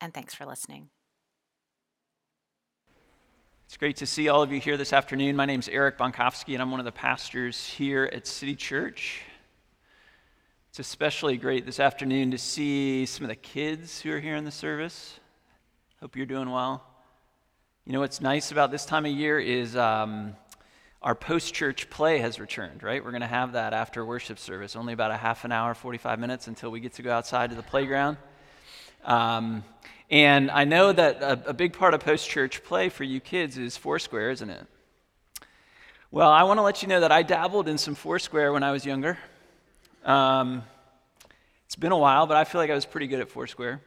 And thanks for listening. It's great to see all of you here this afternoon. My name is Eric Bonkowski, and I'm one of the pastors here at City Church. It's especially great this afternoon to see some of the kids who are here in the service. Hope you're doing well. You know what's nice about this time of year is um, our post church play has returned, right? We're going to have that after worship service, only about a half an hour, 45 minutes until we get to go outside to the playground. Um, and I know that a, a big part of post church play for you kids is Foursquare, isn't it? Well, I want to let you know that I dabbled in some Foursquare when I was younger. Um, it's been a while, but I feel like I was pretty good at Foursquare.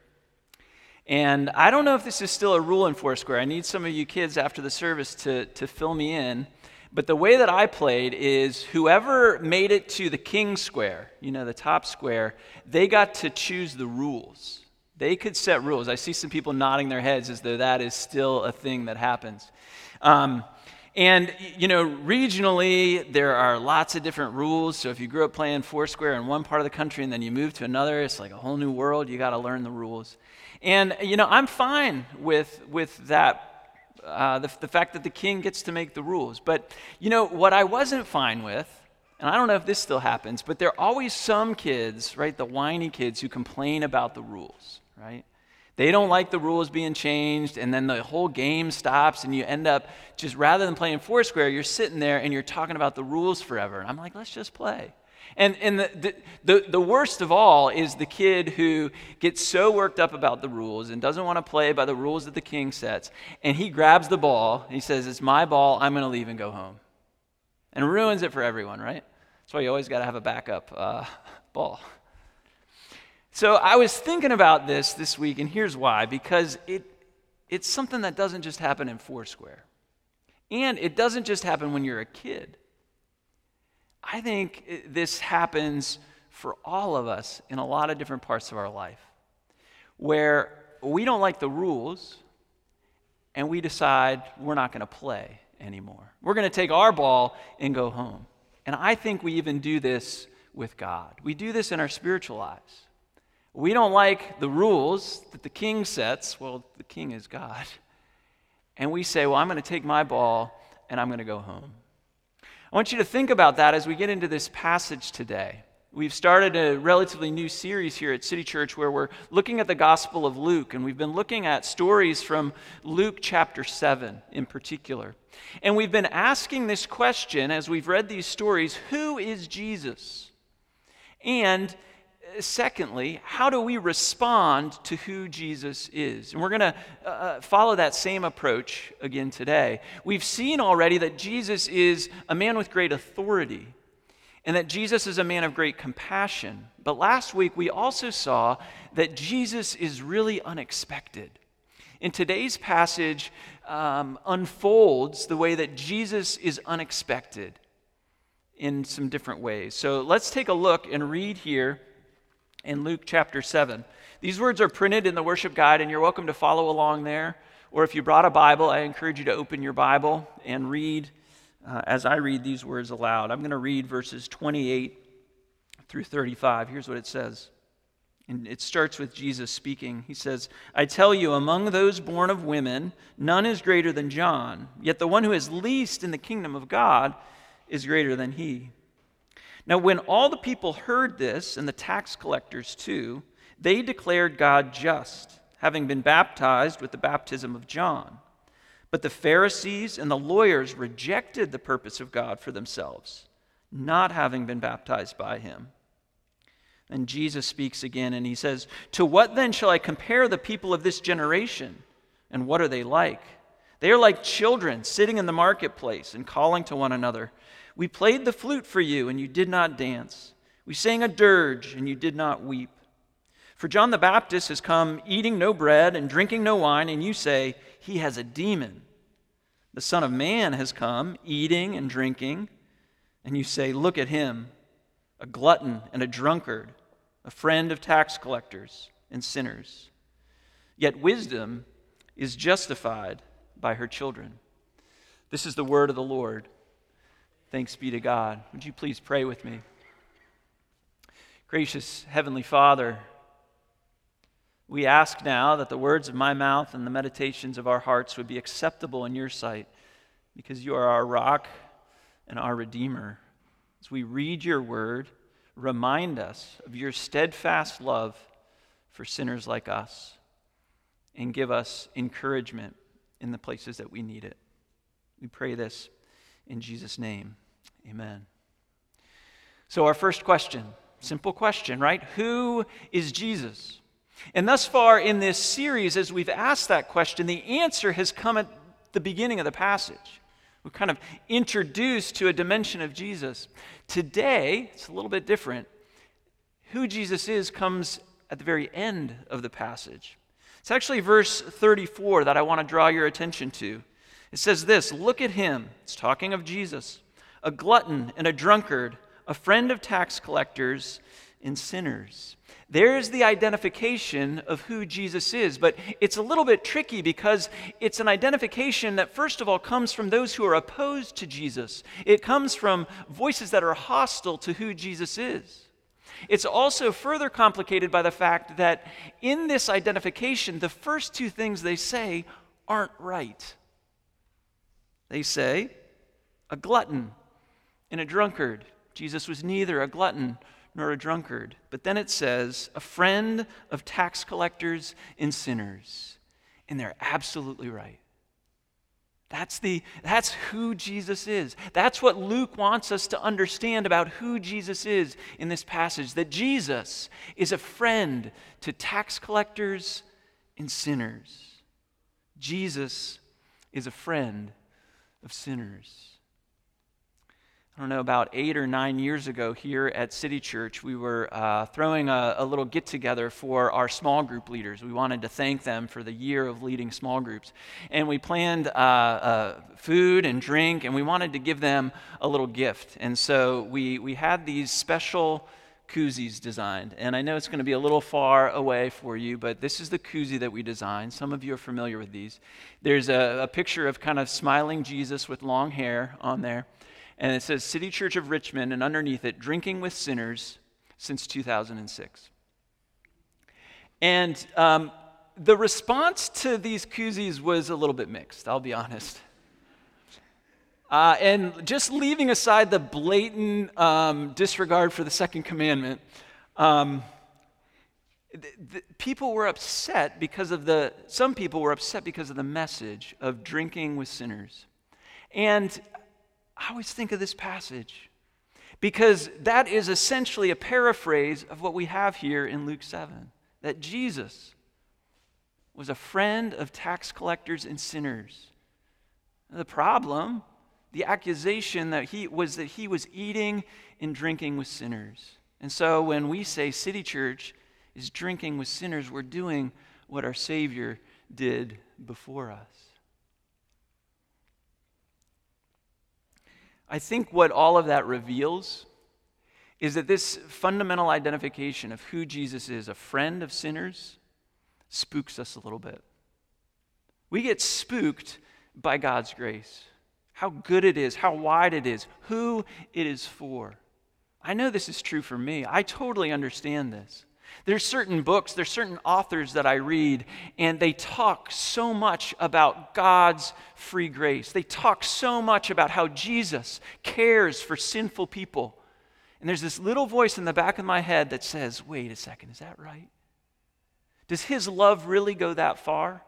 And I don't know if this is still a rule in Foursquare. I need some of you kids after the service to, to fill me in. But the way that I played is whoever made it to the king square, you know, the top square, they got to choose the rules. They could set rules. I see some people nodding their heads as though that is still a thing that happens. Um, and, you know, regionally, there are lots of different rules. So if you grew up playing Foursquare in one part of the country and then you move to another, it's like a whole new world. You got to learn the rules. And, you know, I'm fine with, with that uh, the, the fact that the king gets to make the rules. But, you know, what I wasn't fine with, and I don't know if this still happens, but there are always some kids, right, the whiny kids who complain about the rules, right? They don't like the rules being changed, and then the whole game stops, and you end up just rather than playing Foursquare, you're sitting there and you're talking about the rules forever. And I'm like, let's just play. And, and the, the, the, worst of all is the kid who gets so worked up about the rules and doesn't want to play by the rules that the king sets. And he grabs the ball. he says, It's my ball. I'm going to leave and go home. And ruins it for everyone, right? That's why you always got to have a backup uh, ball. So I was thinking about this this week, and here's why because it, it's something that doesn't just happen in Foursquare. And it doesn't just happen when you're a kid. I think this happens for all of us in a lot of different parts of our life where we don't like the rules and we decide we're not going to play anymore. We're going to take our ball and go home. And I think we even do this with God. We do this in our spiritual lives. We don't like the rules that the king sets. Well, the king is God. And we say, well, I'm going to take my ball and I'm going to go home. I want you to think about that as we get into this passage today. We've started a relatively new series here at City Church where we're looking at the Gospel of Luke, and we've been looking at stories from Luke chapter 7 in particular. And we've been asking this question as we've read these stories who is Jesus? And secondly, how do we respond to who Jesus is? And we're going to uh, uh, follow that same approach again today. We've seen already that Jesus is a man with great authority and that Jesus is a man of great compassion. But last week we also saw that Jesus is really unexpected. In today's passage, um, unfolds the way that Jesus is unexpected in some different ways. So let's take a look and read here in Luke chapter 7. These words are printed in the worship guide, and you're welcome to follow along there. Or if you brought a Bible, I encourage you to open your Bible and read uh, as I read these words aloud. I'm going to read verses 28 through 35. Here's what it says. And it starts with Jesus speaking. He says, I tell you, among those born of women, none is greater than John, yet the one who is least in the kingdom of God is greater than he. Now, when all the people heard this, and the tax collectors too, they declared God just, having been baptized with the baptism of John. But the Pharisees and the lawyers rejected the purpose of God for themselves, not having been baptized by him. And Jesus speaks again, and he says, To what then shall I compare the people of this generation? And what are they like? They are like children sitting in the marketplace and calling to one another. We played the flute for you, and you did not dance. We sang a dirge, and you did not weep. For John the Baptist has come eating no bread and drinking no wine, and you say, He has a demon. The Son of Man has come eating and drinking, and you say, Look at him, a glutton and a drunkard, a friend of tax collectors and sinners. Yet wisdom is justified by her children. This is the word of the Lord. Thanks be to God. Would you please pray with me? Gracious Heavenly Father, we ask now that the words of my mouth and the meditations of our hearts would be acceptable in your sight because you are our rock and our Redeemer. As we read your word, remind us of your steadfast love for sinners like us and give us encouragement in the places that we need it. We pray this in Jesus' name. Amen. So, our first question simple question, right? Who is Jesus? And thus far in this series, as we've asked that question, the answer has come at the beginning of the passage. We're kind of introduced to a dimension of Jesus. Today, it's a little bit different. Who Jesus is comes at the very end of the passage. It's actually verse 34 that I want to draw your attention to. It says this Look at him. It's talking of Jesus, a glutton and a drunkard, a friend of tax collectors and sinners. There's the identification of who Jesus is, but it's a little bit tricky because it's an identification that, first of all, comes from those who are opposed to Jesus. It comes from voices that are hostile to who Jesus is. It's also further complicated by the fact that in this identification, the first two things they say aren't right. They say, a glutton and a drunkard. Jesus was neither a glutton nor a drunkard. But then it says, a friend of tax collectors and sinners. And they're absolutely right. That's, the, that's who Jesus is. That's what Luke wants us to understand about who Jesus is in this passage that Jesus is a friend to tax collectors and sinners. Jesus is a friend of sinners. I don't know, about eight or nine years ago here at City Church, we were uh, throwing a, a little get together for our small group leaders. We wanted to thank them for the year of leading small groups. And we planned uh, uh, food and drink, and we wanted to give them a little gift. And so we, we had these special koozies designed. And I know it's going to be a little far away for you, but this is the koozie that we designed. Some of you are familiar with these. There's a, a picture of kind of smiling Jesus with long hair on there and it says City Church of Richmond, and underneath it, drinking with sinners since 2006. And um, the response to these koozies was a little bit mixed, I'll be honest. Uh, and just leaving aside the blatant um, disregard for the second commandment, um, th- th- people were upset because of the, some people were upset because of the message of drinking with sinners. And I always think of this passage because that is essentially a paraphrase of what we have here in Luke 7 that Jesus was a friend of tax collectors and sinners. The problem, the accusation that he was that he was eating and drinking with sinners. And so when we say City Church is drinking with sinners, we're doing what our Savior did before us. I think what all of that reveals is that this fundamental identification of who Jesus is, a friend of sinners, spooks us a little bit. We get spooked by God's grace, how good it is, how wide it is, who it is for. I know this is true for me. I totally understand this. There's certain books, there's certain authors that I read, and they talk so much about God's free grace. They talk so much about how Jesus cares for sinful people. And there's this little voice in the back of my head that says, wait a second, is that right? Does his love really go that far?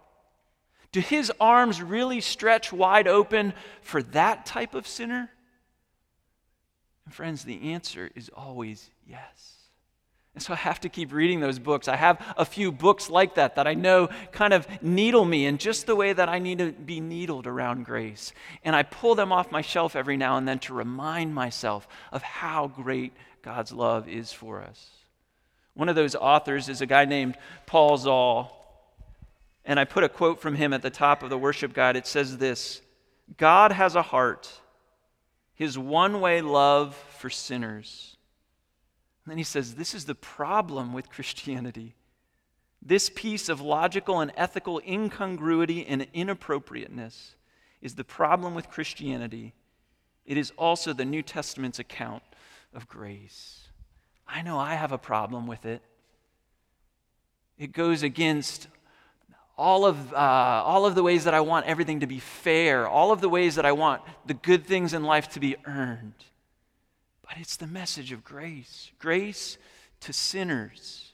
Do his arms really stretch wide open for that type of sinner? And friends, the answer is always yes. And so I have to keep reading those books. I have a few books like that that I know kind of needle me in just the way that I need to be needled around grace. And I pull them off my shelf every now and then to remind myself of how great God's love is for us. One of those authors is a guy named Paul Zahl. And I put a quote from him at the top of the worship guide. It says this God has a heart, his one way love for sinners. And then he says, This is the problem with Christianity. This piece of logical and ethical incongruity and inappropriateness is the problem with Christianity. It is also the New Testament's account of grace. I know I have a problem with it. It goes against all of, uh, all of the ways that I want everything to be fair, all of the ways that I want the good things in life to be earned. But it's the message of grace grace to sinners,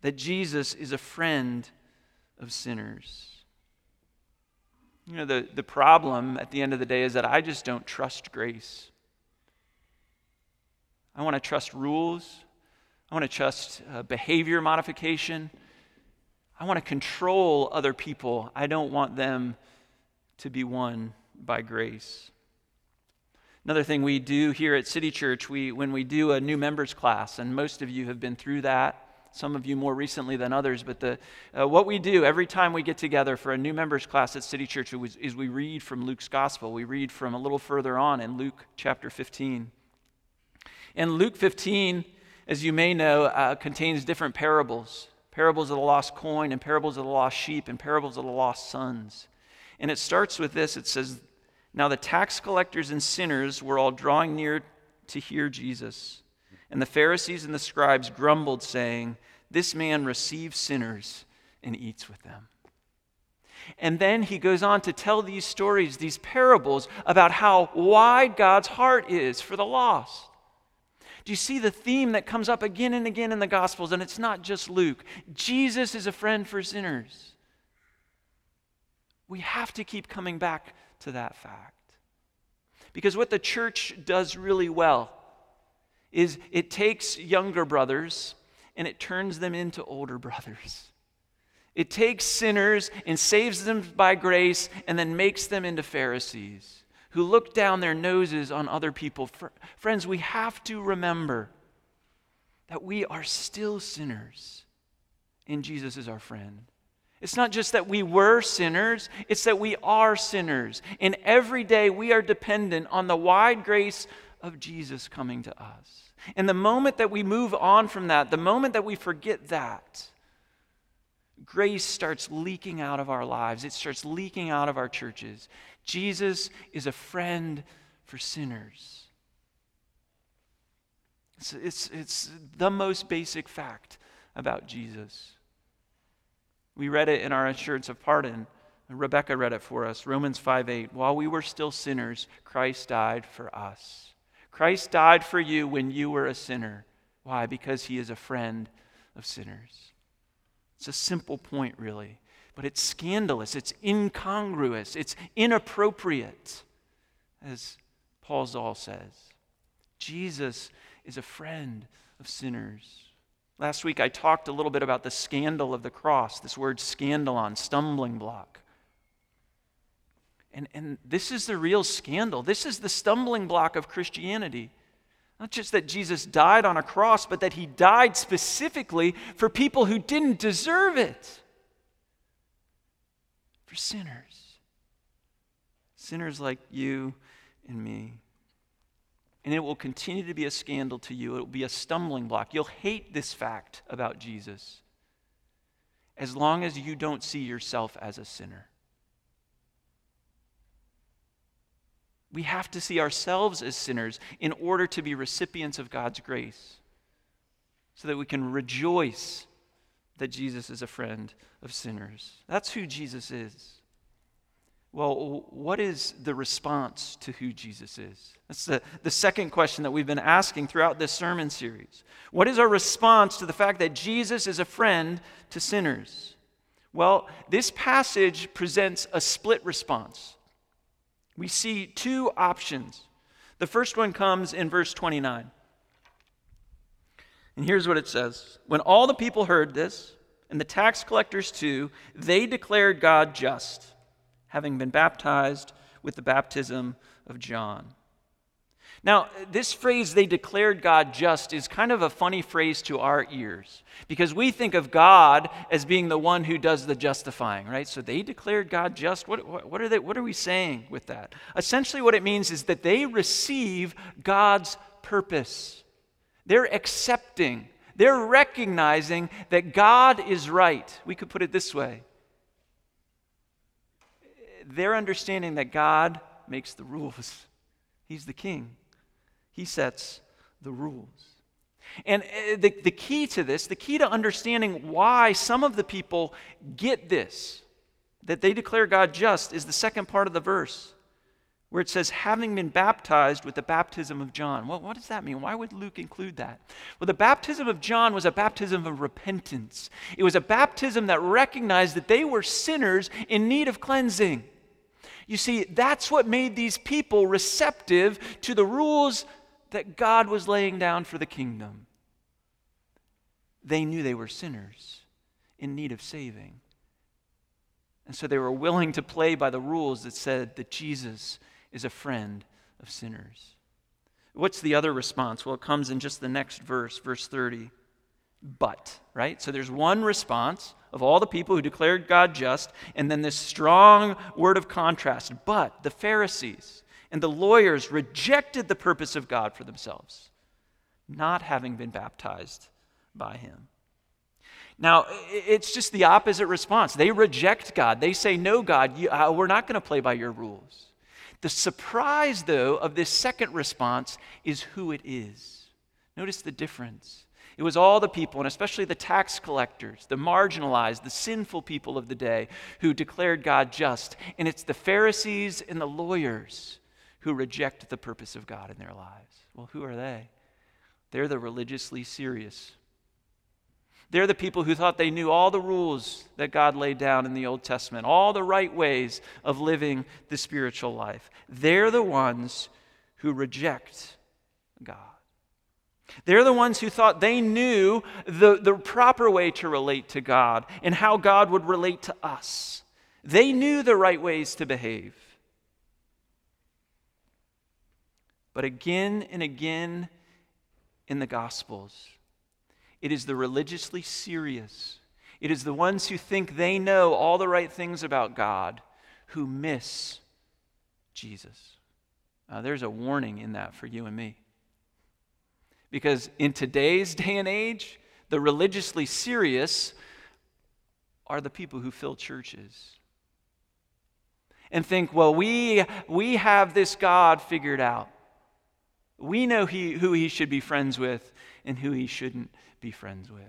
that Jesus is a friend of sinners. You know, the, the problem at the end of the day is that I just don't trust grace. I want to trust rules. I want to trust uh, behavior modification. I want to control other people. I don't want them to be won by grace. Another thing we do here at City Church, we, when we do a new members class, and most of you have been through that, some of you more recently than others, but the, uh, what we do every time we get together for a new members class at City Church is, is we read from Luke's Gospel. We read from a little further on in Luke chapter 15. And Luke 15, as you may know, uh, contains different parables parables of the lost coin, and parables of the lost sheep, and parables of the lost sons. And it starts with this it says, Now the tax collectors and sinners were all drawing near to hear Jesus. And the Pharisees and the scribes grumbled, saying, This man receives sinners and eats with them. And then he goes on to tell these stories, these parables, about how wide God's heart is for the lost. Do you see the theme that comes up again and again in the Gospels? And it's not just Luke. Jesus is a friend for sinners. We have to keep coming back to that fact. Because what the church does really well is it takes younger brothers and it turns them into older brothers. It takes sinners and saves them by grace and then makes them into Pharisees who look down their noses on other people. Friends, we have to remember that we are still sinners and Jesus is our friend. It's not just that we were sinners, it's that we are sinners. And every day we are dependent on the wide grace of Jesus coming to us. And the moment that we move on from that, the moment that we forget that, grace starts leaking out of our lives. It starts leaking out of our churches. Jesus is a friend for sinners. It's, it's, it's the most basic fact about Jesus. We read it in our assurance of pardon. Rebecca read it for us. Romans 5 8. While we were still sinners, Christ died for us. Christ died for you when you were a sinner. Why? Because he is a friend of sinners. It's a simple point, really but it's scandalous, it's incongruous, it's inappropriate, as Paul Zahl says. Jesus is a friend of sinners. Last week I talked a little bit about the scandal of the cross, this word scandalon, stumbling block. And, and this is the real scandal. This is the stumbling block of Christianity. Not just that Jesus died on a cross, but that he died specifically for people who didn't deserve it for sinners. Sinners like you and me. And it will continue to be a scandal to you. It will be a stumbling block. You'll hate this fact about Jesus as long as you don't see yourself as a sinner. We have to see ourselves as sinners in order to be recipients of God's grace so that we can rejoice that Jesus is a friend of sinners. That's who Jesus is. Well, what is the response to who Jesus is? That's the, the second question that we've been asking throughout this sermon series. What is our response to the fact that Jesus is a friend to sinners? Well, this passage presents a split response. We see two options. The first one comes in verse 29. And here's what it says When all the people heard this, and the tax collectors too, they declared God just, having been baptized with the baptism of John. Now, this phrase, they declared God just, is kind of a funny phrase to our ears because we think of God as being the one who does the justifying, right? So they declared God just. What, what, are, they, what are we saying with that? Essentially, what it means is that they receive God's purpose. They're accepting, they're recognizing that God is right. We could put it this way they're understanding that God makes the rules, He's the king. He sets the rules. And uh, the, the key to this, the key to understanding why some of the people get this, that they declare God just, is the second part of the verse, where it says, having been baptized with the baptism of John. Well, what does that mean? Why would Luke include that? Well, the baptism of John was a baptism of repentance, it was a baptism that recognized that they were sinners in need of cleansing. You see, that's what made these people receptive to the rules that God was laying down for the kingdom. They knew they were sinners in need of saving. And so they were willing to play by the rules that said that Jesus is a friend of sinners. What's the other response? Well, it comes in just the next verse, verse 30. But, right? So there's one response of all the people who declared God just, and then this strong word of contrast. But the Pharisees, and the lawyers rejected the purpose of God for themselves, not having been baptized by him. Now, it's just the opposite response. They reject God. They say, No, God, you, uh, we're not going to play by your rules. The surprise, though, of this second response is who it is. Notice the difference. It was all the people, and especially the tax collectors, the marginalized, the sinful people of the day, who declared God just. And it's the Pharisees and the lawyers who reject the purpose of God in their lives. Well, who are they? They're the religiously serious. They're the people who thought they knew all the rules that God laid down in the Old Testament, all the right ways of living the spiritual life. They're the ones who reject God. They're the ones who thought they knew the, the proper way to relate to God and how God would relate to us. They knew the right ways to behave. But again and again in the Gospels, it is the religiously serious, it is the ones who think they know all the right things about God who miss Jesus. Uh, there's a warning in that for you and me. Because in today's day and age, the religiously serious are the people who fill churches and think, well, we, we have this God figured out. We know he, who he should be friends with and who he shouldn't be friends with.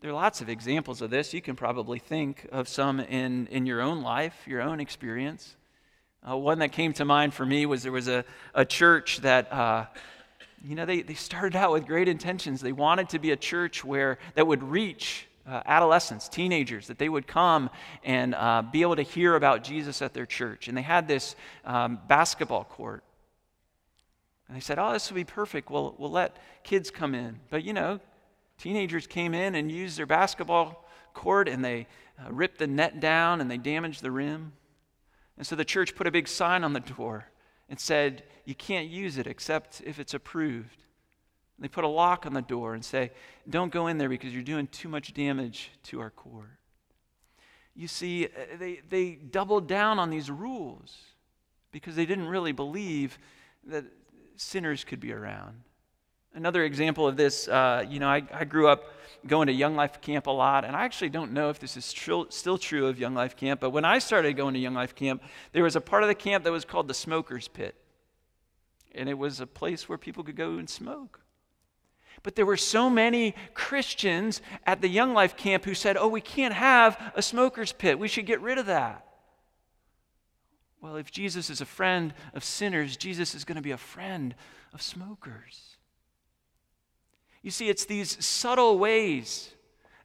There are lots of examples of this. You can probably think of some in, in your own life, your own experience. Uh, one that came to mind for me was there was a, a church that, uh, you know, they, they started out with great intentions. They wanted to be a church where that would reach uh, adolescents, teenagers, that they would come and uh, be able to hear about Jesus at their church. And they had this um, basketball court. And they said, Oh, this will be perfect. We'll, we'll let kids come in. But, you know, teenagers came in and used their basketball court and they uh, ripped the net down and they damaged the rim. And so the church put a big sign on the door and said, You can't use it except if it's approved. And they put a lock on the door and say, Don't go in there because you're doing too much damage to our court. You see, uh, they, they doubled down on these rules because they didn't really believe that sinners could be around. Another example of this, uh, you know, I, I, grew up going to Young Life Camp a lot, and I actually don't know if this is tr- still true of Young Life Camp, but when I started going to Young Life Camp, there was a part of the camp that was called the Smoker's Pit. And it was a place where people could go and smoke. But there were so many Christians at the Young Life Camp who said, oh, we can't have a smoker's pit. We should get rid of that. Well, if Jesus is a friend of sinners, Jesus is going to be a friend of smokers. You see, it's these subtle ways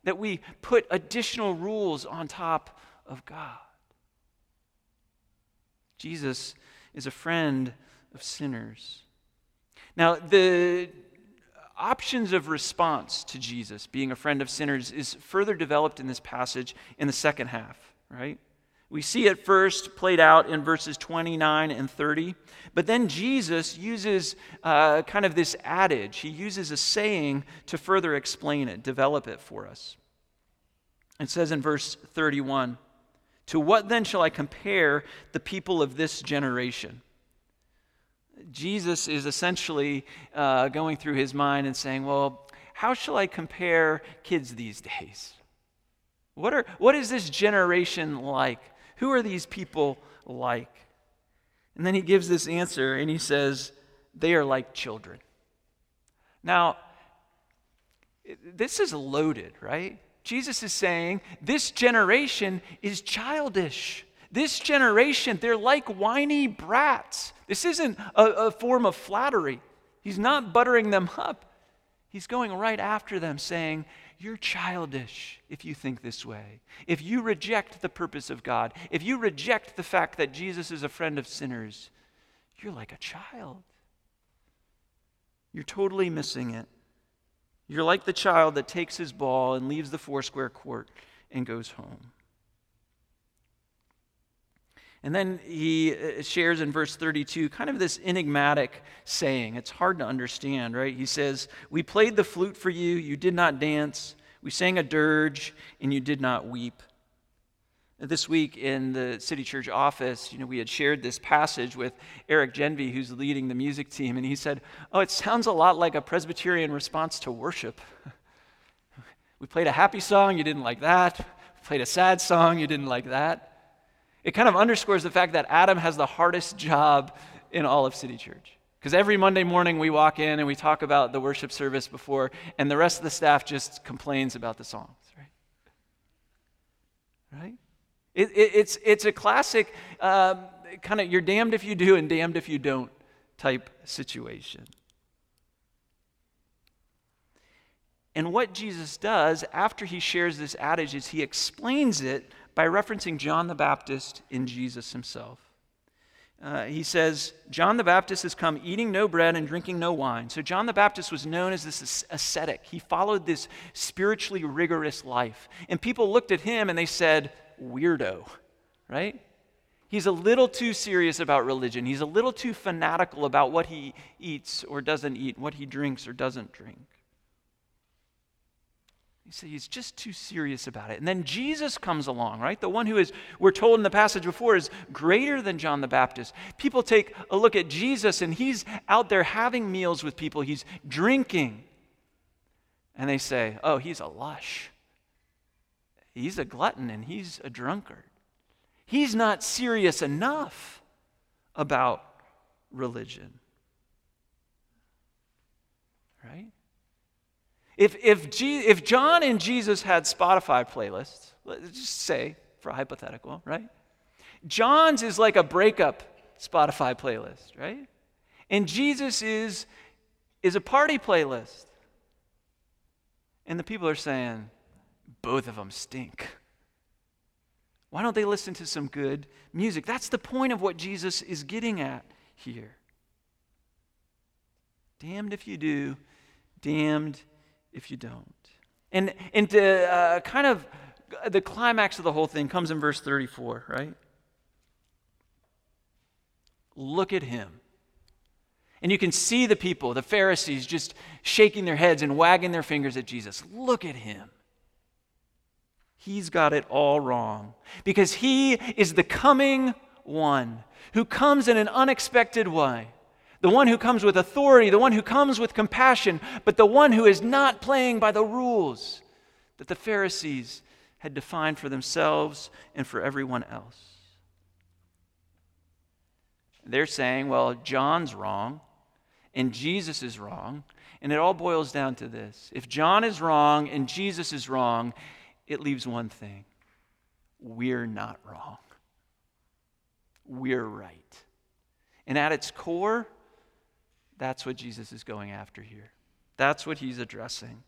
that we put additional rules on top of God. Jesus is a friend of sinners. Now, the options of response to Jesus being a friend of sinners is further developed in this passage in the second half, right? We see it first played out in verses 29 and 30, but then Jesus uses uh, kind of this adage. He uses a saying to further explain it, develop it for us. It says in verse 31 To what then shall I compare the people of this generation? Jesus is essentially uh, going through his mind and saying, Well, how shall I compare kids these days? What, are, what is this generation like? Who are these people like? And then he gives this answer and he says, They are like children. Now, this is loaded, right? Jesus is saying, This generation is childish. This generation, they're like whiny brats. This isn't a, a form of flattery. He's not buttering them up. He's going right after them, saying, You're childish if you think this way. If you reject the purpose of God, if you reject the fact that Jesus is a friend of sinners, you're like a child. You're totally missing it. You're like the child that takes his ball and leaves the four square court and goes home. And then he uh, shares in verse 32 kind of this enigmatic saying. It's hard to understand, right? He says, We played the flute for you, you did not dance. We sang a dirge, and you did not weep. This week in the City Church office, you know, we had shared this passage with Eric Genvy, who's leading the music team, and he said, Oh, it sounds a lot like a Presbyterian response to worship. we played a happy song, you didn't like that. We played a sad song, you didn't like that. It kind of underscores the fact that Adam has the hardest job in all of City Church. Because every Monday morning we walk in and we talk about the worship service before, and the rest of the staff just complains about the songs, right? Right? It, it, it's, it's a classic um, kind of you're damned if you do and damned if you don't type situation. And what Jesus does after he shares this adage is he explains it by referencing John the Baptist in Jesus himself. Uh, he says, John the Baptist has come eating no bread and drinking no wine. So, John the Baptist was known as this ascetic. He followed this spiritually rigorous life. And people looked at him and they said, Weirdo, right? He's a little too serious about religion. He's a little too fanatical about what he eats or doesn't eat, what he drinks or doesn't drink. See, he's just too serious about it. And then Jesus comes along, right? The one who is, we're told in the passage before, is greater than John the Baptist. People take a look at Jesus and he's out there having meals with people, he's drinking. And they say, oh, he's a lush. He's a glutton and he's a drunkard. He's not serious enough about religion. Right? If, if, G, if John and Jesus had Spotify playlists, let's just say for a hypothetical, right? John's is like a breakup Spotify playlist, right? And Jesus is, is a party playlist. And the people are saying, both of them stink. Why don't they listen to some good music? That's the point of what Jesus is getting at here. Damned if you do, damned if you don't. And, and to uh, kind of the climax of the whole thing comes in verse 34, right? Look at him. And you can see the people, the Pharisees, just shaking their heads and wagging their fingers at Jesus. Look at him. He's got it all wrong because he is the coming one who comes in an unexpected way the one who comes with authority, the one who comes with compassion, but the one who is not playing by the rules that the Pharisees had defined for themselves and for everyone else. They're saying, well, John's wrong and Jesus is wrong. And it all boils down to this if John is wrong and Jesus is wrong, it leaves one thing we're not wrong. We're right. And at its core, that's what Jesus is going after here. That's what he's addressing.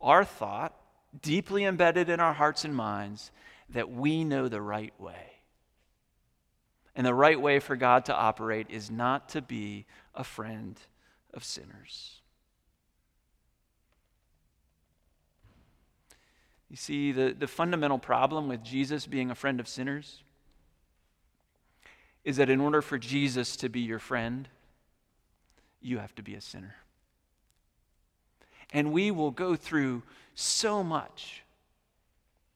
Our thought, deeply embedded in our hearts and minds, that we know the right way. And the right way for God to operate is not to be a friend of sinners. You see, the, the fundamental problem with Jesus being a friend of sinners is that in order for Jesus to be your friend, you have to be a sinner. And we will go through so much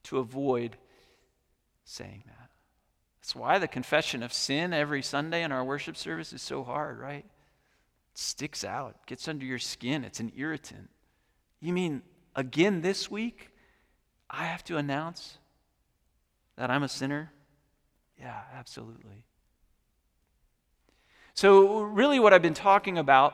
to avoid saying that. That's why the confession of sin every Sunday in our worship service is so hard, right? It sticks out, gets under your skin, it's an irritant. You mean again this week, I have to announce that I'm a sinner? Yeah, absolutely. So, really, what I've been talking about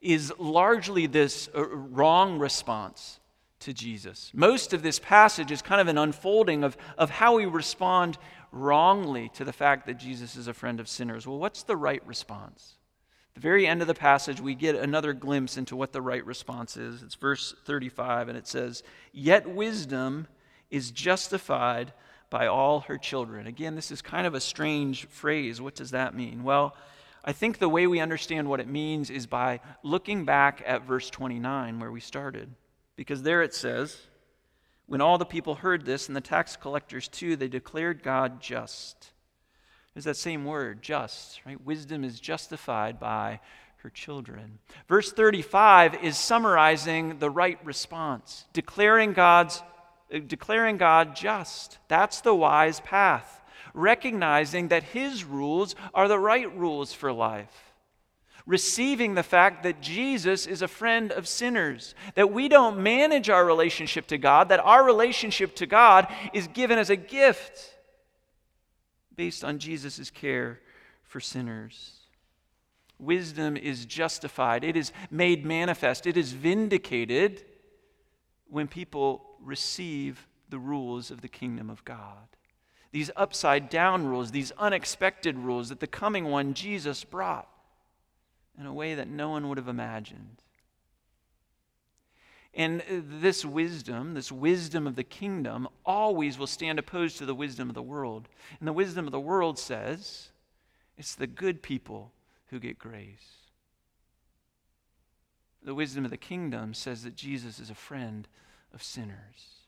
is largely this uh, wrong response to Jesus. Most of this passage is kind of an unfolding of, of how we respond wrongly to the fact that Jesus is a friend of sinners. Well, what's the right response? the very end of the passage, we get another glimpse into what the right response is. It's verse 35, and it says, Yet wisdom is justified by all her children. Again, this is kind of a strange phrase. What does that mean? Well, I think the way we understand what it means is by looking back at verse 29, where we started. Because there it says, When all the people heard this, and the tax collectors too, they declared God just. There's that same word, just, right? Wisdom is justified by her children. Verse 35 is summarizing the right response, declaring God's declaring God just. That's the wise path, recognizing that his rules are the right rules for life. Receiving the fact that Jesus is a friend of sinners, that we don't manage our relationship to God, that our relationship to God is given as a gift based on Jesus' care for sinners. Wisdom is justified, it is made manifest, it is vindicated when people receive the rules of the kingdom of God. These upside down rules, these unexpected rules that the coming one, Jesus, brought in a way that no one would have imagined. And this wisdom, this wisdom of the kingdom, always will stand opposed to the wisdom of the world. And the wisdom of the world says it's the good people who get grace. The wisdom of the kingdom says that Jesus is a friend of sinners.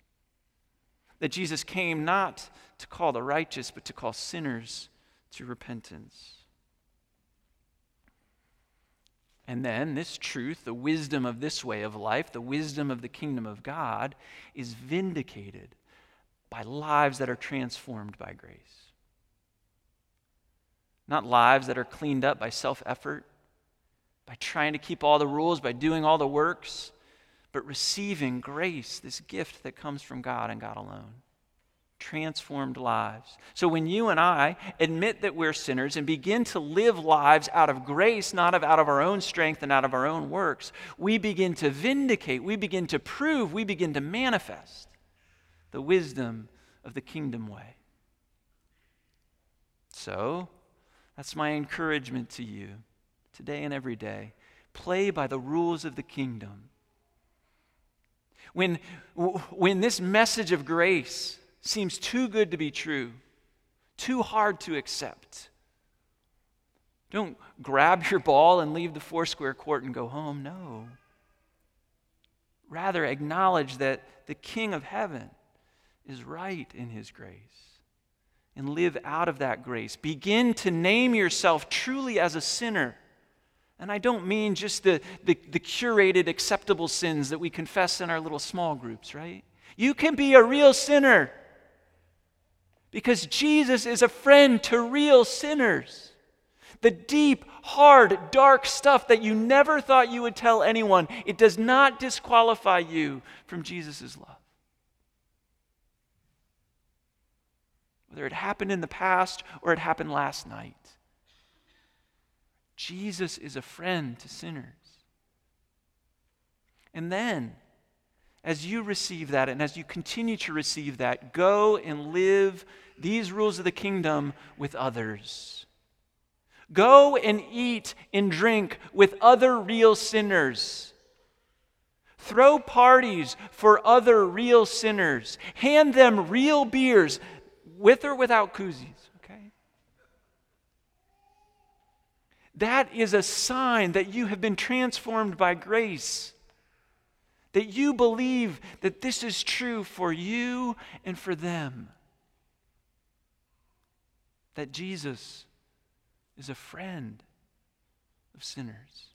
That Jesus came not to call the righteous, but to call sinners to repentance. And then this truth, the wisdom of this way of life, the wisdom of the kingdom of God, is vindicated by lives that are transformed by grace. Not lives that are cleaned up by self effort, by trying to keep all the rules, by doing all the works, but receiving grace, this gift that comes from God and God alone. Transformed lives. So when you and I admit that we're sinners and begin to live lives out of grace, not of, out of our own strength and out of our own works, we begin to vindicate, we begin to prove, we begin to manifest the wisdom of the kingdom way. So, that's my encouragement to you today and every day. Play by the rules of the kingdom. When, when this message of grace seems too good to be true, too hard to accept, don't grab your ball and leave the four square court and go home. No. Rather, acknowledge that the King of heaven is right in his grace and live out of that grace. Begin to name yourself truly as a sinner. And I don't mean just the, the, the, curated, acceptable sins that we confess in our little small groups, right? You can be a real sinner because Jesus is a friend to real sinners. The deep, hard, dark stuff that you never thought you would tell anyone, it does not disqualify you from Jesus' love. whether it happened in the past or it happened last night. Jesus is a friend to sinners. And then, as you receive that and as you continue to receive that, go and live these rules of the kingdom with others. Go and eat and drink with other real sinners. Throw parties for other real sinners. Hand them real beers with or without koozies, That is a sign that you have been transformed by grace. that you believe that this is true for you and for them. That Jesus is a friend of sinners.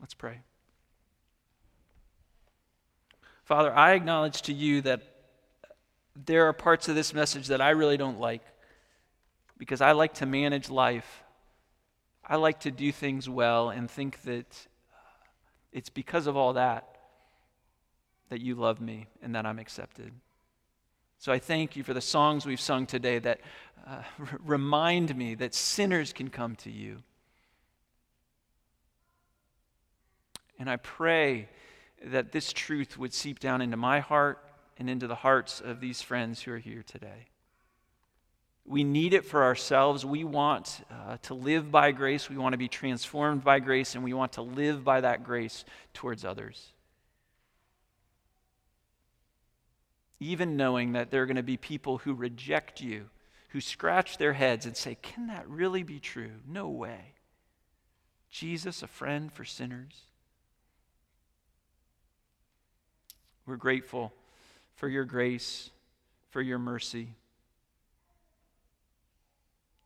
Let's pray. Father, I acknowledge to you that there are parts of this message that I really don't like because I like to manage life. I like to do things well and think that it's because of all that that you love me and that I'm accepted. So I thank you for the songs we've sung today that uh, r- remind me that sinners can come to you. And I pray that this truth would seep down into my heart and into the hearts of these friends who are here today. We need it for ourselves. We want uh, to live by grace. We want to be transformed by grace, and we want to live by that grace towards others. Even knowing that there are going to be people who reject you, who scratch their heads and say, Can that really be true? No way. Jesus, a friend for sinners. We're grateful for your grace, for your mercy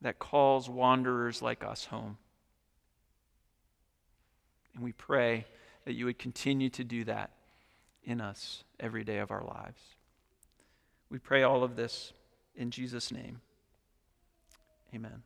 that calls wanderers like us home. And we pray that you would continue to do that in us every day of our lives. We pray all of this in Jesus' name. Amen.